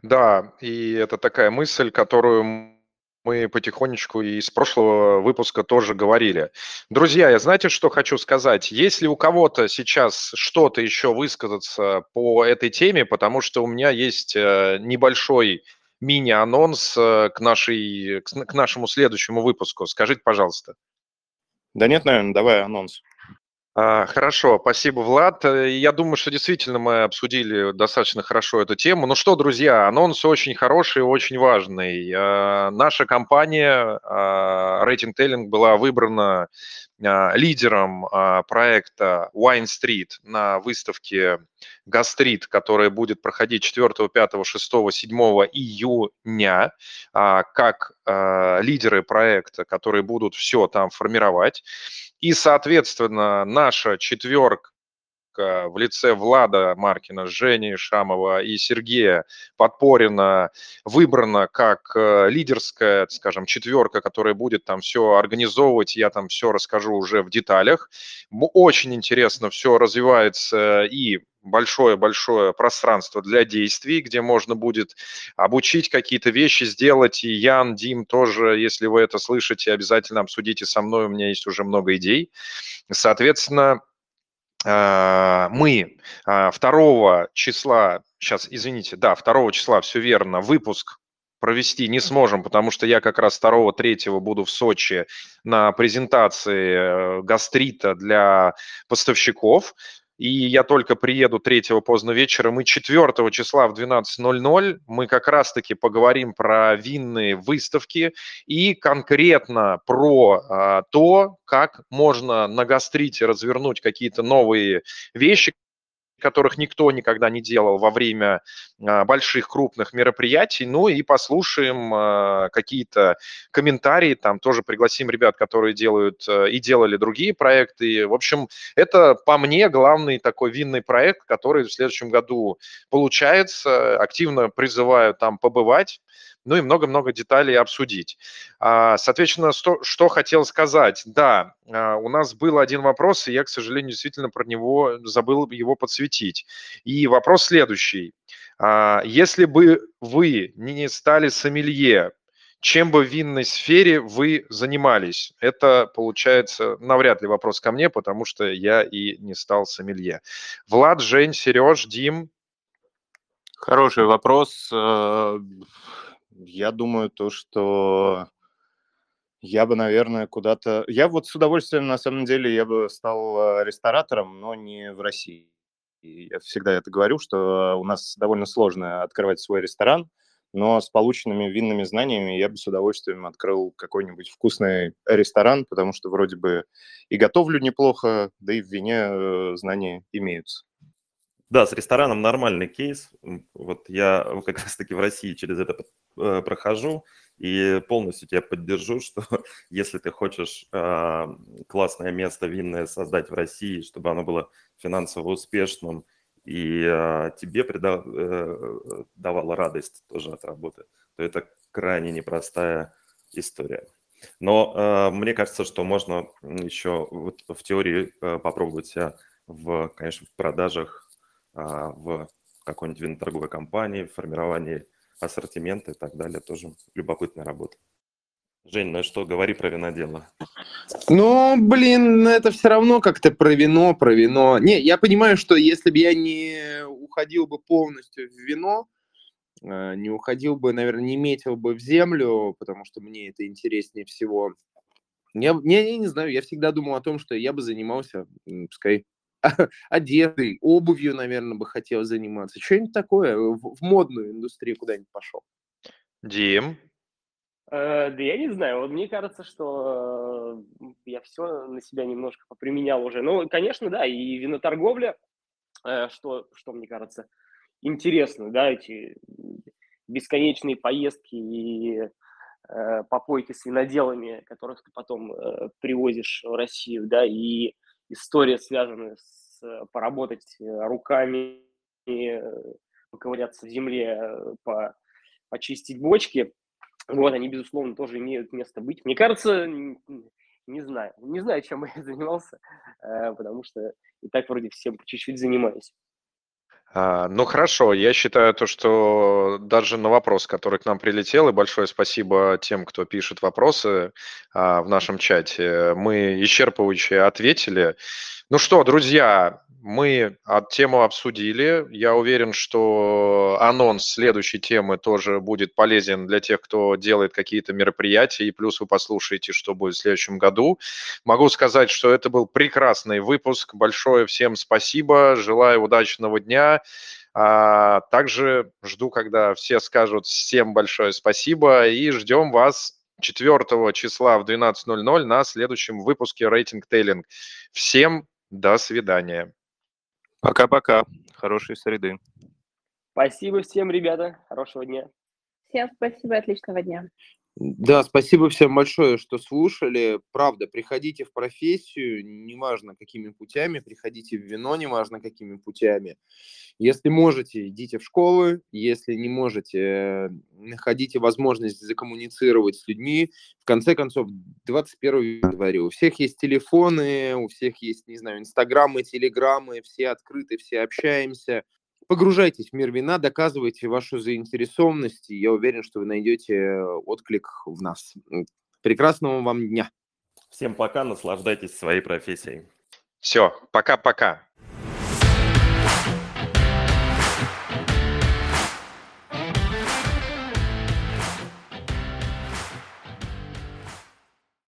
Да, и это такая мысль, которую мы потихонечку и с прошлого выпуска тоже говорили. Друзья, я знаете, что хочу сказать? Если у кого-то сейчас что-то еще высказаться по этой теме, потому что у меня есть э, небольшой мини-анонс э, к, нашей, к нашему следующему выпуску. Скажите, пожалуйста. Да нет, наверное, давай анонс. А, хорошо, спасибо, Влад. Э, я думаю, что действительно мы обсудили достаточно хорошо эту тему. Ну что, друзья, анонс очень хороший, очень важный. А, наша компания а, Rating Telling была выбрана лидером проекта Wine Street на выставке Гастрит, которая будет проходить 4, 5, 6, 7 июня, как лидеры проекта, которые будут все там формировать. И, соответственно, наша четверка в лице Влада Маркина, Жени Шамова и Сергея Подпорина выбрана как э, лидерская, скажем, четверка, которая будет там все организовывать. Я там все расскажу уже в деталях. Очень интересно все развивается и большое-большое пространство для действий, где можно будет обучить какие-то вещи, сделать. И Ян, Дим тоже, если вы это слышите, обязательно обсудите со мной, у меня есть уже много идей. Соответственно, мы 2 а, числа, сейчас, извините, да, 2 числа, все верно, выпуск провести не сможем, потому что я как раз 2-3 буду в Сочи на презентации э, гастрита для поставщиков и я только приеду 3 поздно вечером, и 4 числа в 12.00 мы как раз-таки поговорим про винные выставки и конкретно про а, то, как можно на гастрите развернуть какие-то новые вещи, которых никто никогда не делал во время а, больших крупных мероприятий. Ну и послушаем а, какие-то комментарии, там тоже пригласим ребят, которые делают а, и делали другие проекты. В общем, это по мне главный такой винный проект, который в следующем году получается. Активно призываю там побывать ну и много-много деталей обсудить. А, соответственно, что, что хотел сказать. Да, а, у нас был один вопрос, и я, к сожалению, действительно про него забыл его подсветить. И вопрос следующий. А, если бы вы не стали сомелье, чем бы в винной сфере вы занимались? Это, получается, навряд ли вопрос ко мне, потому что я и не стал сомелье. Влад, Жень, Сереж, Дим. Хороший вопрос. Я думаю, то, что я бы, наверное, куда-то... Я вот с удовольствием, на самом деле, я бы стал э, ресторатором, но не в России. И я всегда это говорю, что у нас довольно сложно открывать свой ресторан, но с полученными винными знаниями я бы с удовольствием открыл какой-нибудь вкусный ресторан, потому что вроде бы и готовлю неплохо, да и в вине э, знания имеются. Да, с рестораном нормальный кейс. Вот я как раз-таки в России через это э, прохожу и полностью тебя поддержу, что если ты хочешь э, классное место винное создать в России, чтобы оно было финансово успешным и э, тебе э, давало радость тоже от работы, то это крайне непростая история. Но э, мне кажется, что можно еще в теории э, попробовать себя в, конечно, в продажах а, в какой-нибудь виноторговой компании, в формировании ассортимента и так далее. Тоже любопытная работа. Жень, ну что, говори про винодело. Ну, блин, это все равно как-то про вино, про вино. Не, я понимаю, что если бы я не уходил бы полностью в вино, э, не уходил бы, наверное, не метил бы в землю, потому что мне это интереснее всего. Я, я, я не знаю, я всегда думал о том, что я бы занимался, пускай, одеждой, обувью, наверное, бы хотел заниматься. Что-нибудь такое, в, в модную индустрию куда-нибудь пошел. Дим? Э, да я не знаю, вот мне кажется, что э, я все на себя немножко поприменял уже. Ну, конечно, да, и виноторговля, э, что, что мне кажется интересно, да, эти бесконечные поездки и э, попойки с виноделами, которых ты потом э, привозишь в Россию, да, и история, связанная с э, поработать э, руками, э, поковыряться в земле, по, почистить бочки. Вот, они, безусловно, тоже имеют место быть. Мне кажется, не знаю, не знаю, чем я занимался, потому что и так вроде всем по чуть-чуть занимаюсь. А, ну хорошо, я считаю то, что даже на вопрос, который к нам прилетел, и большое спасибо тем, кто пишет вопросы а, в нашем чате, мы исчерпывающе ответили. Ну что, друзья, мы тему обсудили. Я уверен, что анонс следующей темы тоже будет полезен для тех, кто делает какие-то мероприятия, и плюс вы послушаете, что будет в следующем году. Могу сказать, что это был прекрасный выпуск. Большое всем спасибо. Желаю удачного дня. А также жду, когда все скажут всем большое спасибо и ждем вас 4 числа в 12.00 на следующем выпуске Рейтинг Тейлинг. Всем до свидания. Пока-пока. Хорошей среды. Спасибо всем, ребята. Хорошего дня. Всем спасибо отличного дня. Да, спасибо всем большое, что слушали. Правда, приходите в профессию, неважно какими путями, приходите в вино, неважно какими путями. Если можете, идите в школы, если не можете, находите возможность закоммуницировать с людьми. В конце концов, 21 января, у всех есть телефоны, у всех есть, не знаю, инстаграмы, телеграммы, все открыты, все общаемся. Погружайтесь в мир вина, доказывайте вашу заинтересованность, и я уверен, что вы найдете отклик в нас. Прекрасного вам дня. Всем пока, наслаждайтесь своей профессией. Все, пока-пока.